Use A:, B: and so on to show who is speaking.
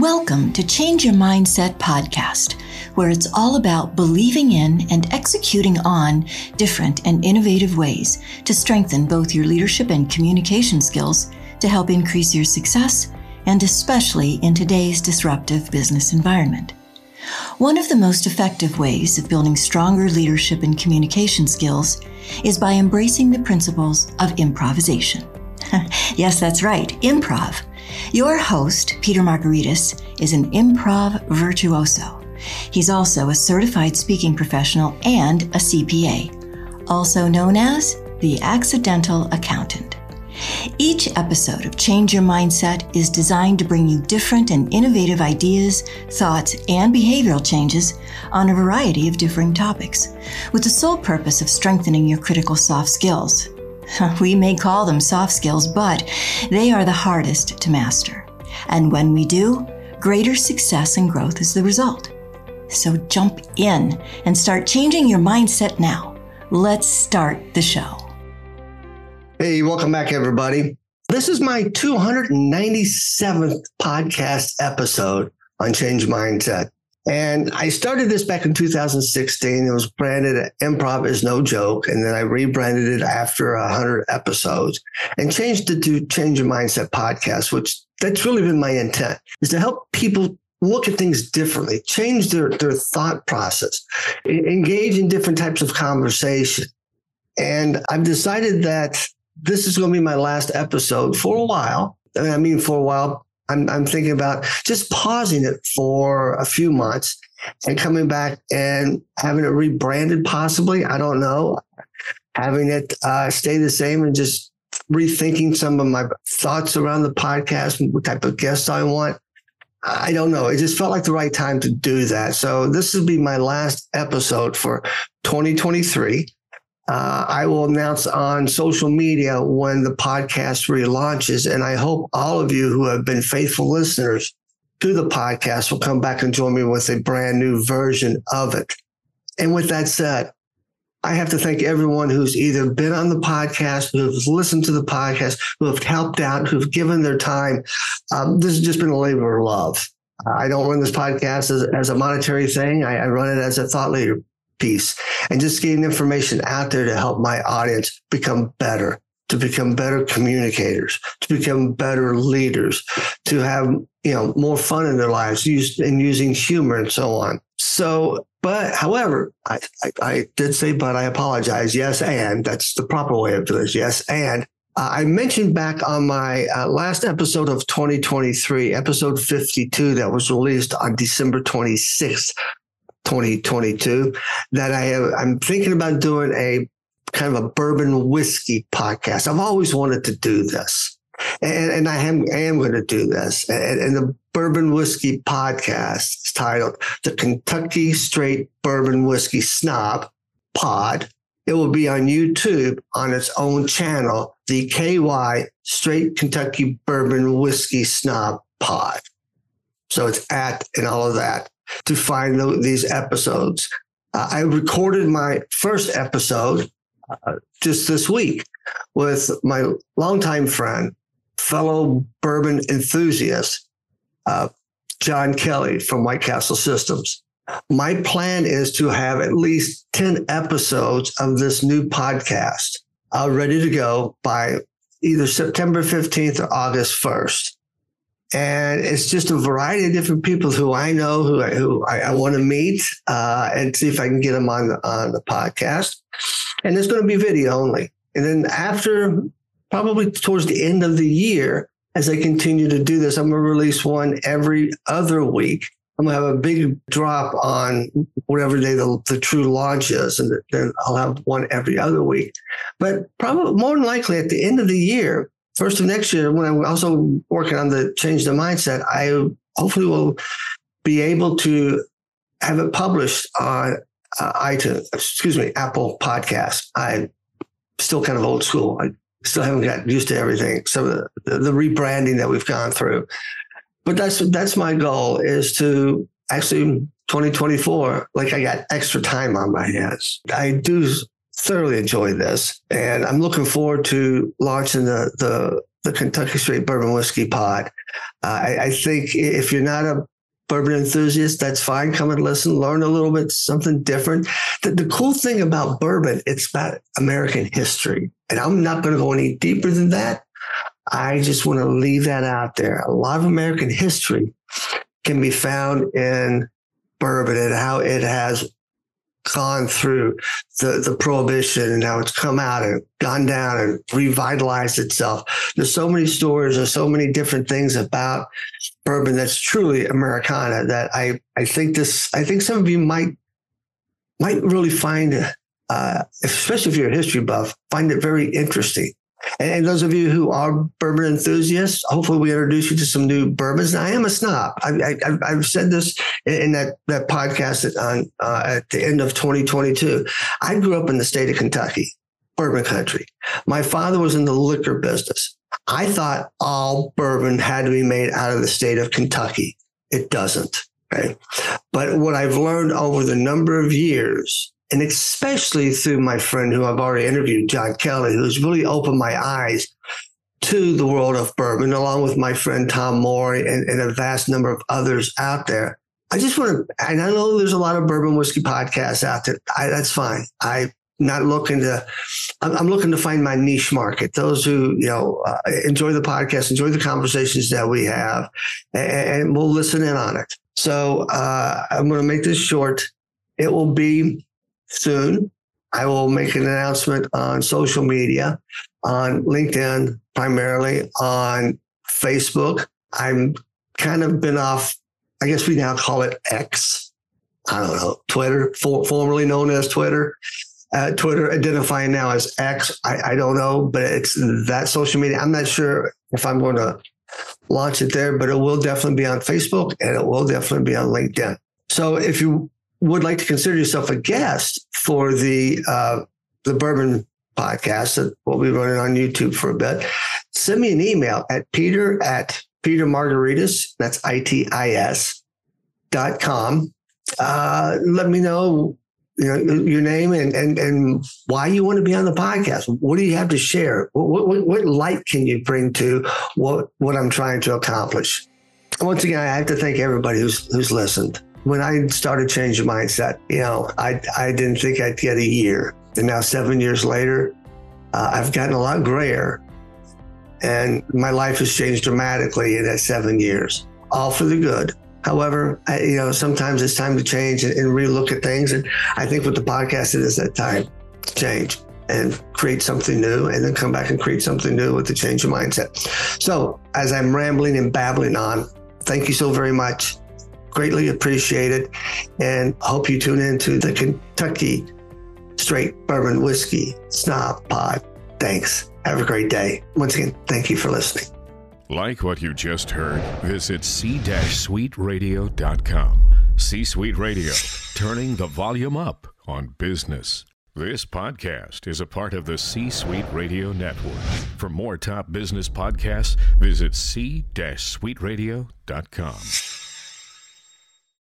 A: Welcome to Change Your Mindset podcast, where it's all about believing in and executing on different and innovative ways to strengthen both your leadership and communication skills to help increase your success, and especially in today's disruptive business environment. One of the most effective ways of building stronger leadership and communication skills is by embracing the principles of improvisation. yes, that's right, improv. Your host, Peter Margaritis, is an improv virtuoso. He's also a certified speaking professional and a CPA, also known as the accidental accountant. Each episode of Change Your Mindset is designed to bring you different and innovative ideas, thoughts, and behavioral changes on a variety of differing topics, with the sole purpose of strengthening your critical soft skills We may call them soft skills, but they are the hardest to master. And when we do, greater success and growth is the result. So jump in and start changing your mindset now. Let's start the show.
B: Hey, welcome back, everybody. This is my 297th podcast episode on Change Mindset. And I started this back in 2016. It was branded Improv is No Joke. And then I rebranded it after 100 episodes and changed it to Change Your Mindset podcast, which that's really been my intent is to help people look at things differently, change their, their thought process, engage in different types of conversation. And I've decided that this is going to be my last episode for a while. I mean, for a while, I'm, I'm thinking about just pausing it for a few months and coming back and having it rebranded, possibly. I don't know. Having it uh, stay the same and just rethinking some of my thoughts around the podcast, and what type of guests I want. I don't know. It just felt like the right time to do that. So this will be my last episode for 2023. Uh, I will announce on social media when the podcast relaunches. And I hope all of you who have been faithful listeners to the podcast will come back and join me with a brand new version of it. And with that said, I have to thank everyone who's either been on the podcast, who's listened to the podcast, who have helped out, who've given their time. Um, this has just been a labor of love. I don't run this podcast as, as a monetary thing. I, I run it as a thought leader piece and just getting information out there to help my audience become better, to become better communicators, to become better leaders, to have, you know, more fun in their lives use, and using humor and so on. So, but however, I, I, I did say, but I apologize. Yes. And that's the proper way of doing this. Yes. And uh, I mentioned back on my uh, last episode of 2023, episode 52, that was released on December 26th, 2022 that I have, I'm thinking about doing a kind of a bourbon whiskey podcast. I've always wanted to do this. And, and I am, am going to do this. And, and the bourbon whiskey podcast is titled the Kentucky Straight Bourbon Whiskey Snob Pod. It will be on YouTube on its own channel, the KY Straight Kentucky Bourbon Whiskey Snob Pod. So it's at and all of that to find the, these episodes. Uh, I recorded my first episode uh, just this week with my longtime friend, fellow bourbon enthusiast, uh, John Kelly from White Castle Systems. My plan is to have at least 10 episodes of this new podcast uh, ready to go by either September 15th or August 1st and it's just a variety of different people who I know who I, who I, I want to meet uh, and see if I can get them on the, on the podcast. And it's going to be video only. And then after probably towards the end of the year, as I continue to do this, I'm going to release one every other week. I'm going to have a big drop on whatever day the, the true launch is, and then I'll have one every other week. But probably more than likely at the end of the year, first of next year, when I'm also working on the change the mindset, I hopefully will be able to have it published on uh, iTunes, excuse me, Apple Podcast. I'm still kind of old school. I still haven't got used to everything. So the, the, the rebranding that we've gone through, but that's that's my goal is to actually 2024 like i got extra time on my hands i do thoroughly enjoy this, and I'm looking forward to launching the the the Kentucky Straight Bourbon Whiskey Pod. Uh, I, I think if you're not a bourbon enthusiast, that's fine. Come and listen, learn a little bit, something different. The, the cool thing about bourbon, it's about American history. And I'm not going to go any deeper than that. I just want to leave that out there. A lot of American history can be found in bourbon and how it has gone through the, the prohibition and how it's come out and gone down and revitalized itself. There's so many stories, there's so many different things about bourbon that's truly Americana that I, I think this, I think some of you might, might really find, uh, especially if you're a history buff, find it very interesting. And those of you who are bourbon enthusiasts, hopefully we introduce you to some new bourbons. I am a snob. I, have said this in that, that podcast on, uh, at the end of 2022. I grew up in the state of Kentucky, bourbon country. My father was in the liquor business. I thought all bourbon had to be made out of the state of Kentucky. It doesn't. Right. But what I've learned over the number of years and especially through my friend who I've already interviewed, John Kelly, who's really opened my eyes to the world of bourbon, along with my friend Tom Morey and, and a vast number of others out there. I just want to, and I know there's a lot of bourbon whiskey podcasts out there. I, that's fine. I'm not looking to, I'm, I'm, looking to find my niche market. Those who, you know, uh, enjoy the podcast, enjoy the conversations that we have, and, and we'll listen in on it. So uh, I'm going to make this short. It will be soon. I will make an announcement on social media, on LinkedIn primarily, on Facebook. I'm kind of been off, I guess we now call it X. I don't know, Twitter, for, formerly known as Twitter. Uh, Twitter identifying now as X. I, I don't know, but it's that social media. I'm not sure if I'm going to launch it there, but it will definitely be on Facebook and it will definitely be on LinkedIn. So if you would like to consider yourself a guest for the uh, the bourbon podcast that will be running on YouTube for a bit, send me an email at peter at Peter Margaritis, that's I-T-I-S dot com. Uh, let me know, you know, your name and, and, and why you want to be on the podcast. What do you have to share? What, what, what light can you bring to what, what I'm trying to accomplish? Once again, I have to thank everybody who's, who's listened when I started changing mindset, you know, I, I didn't think I'd get a year. And now, seven years later, uh, I've gotten a lot grayer and my life has changed dramatically in that seven years, all for the good. However, I, you know, sometimes it's time to change and, and relook at things. And I think with the podcast, it is that time to change and create something new and then come back and create something new with the change of mindset. So as I'm rambling and babbling on, thank you so very much greatly appreciated and hope you tune into the Kentucky Straight Bourbon Whiskey Snob Pod. Thanks. Have a great day. Once again, thank you for listening.
C: Like what you just heard, visit c-suiteradio.com. C-Suite Radio, turning the volume up on business. This podcast is a part of the C Suite Radio Network. For more top business podcasts, visit c-suiteradio.com.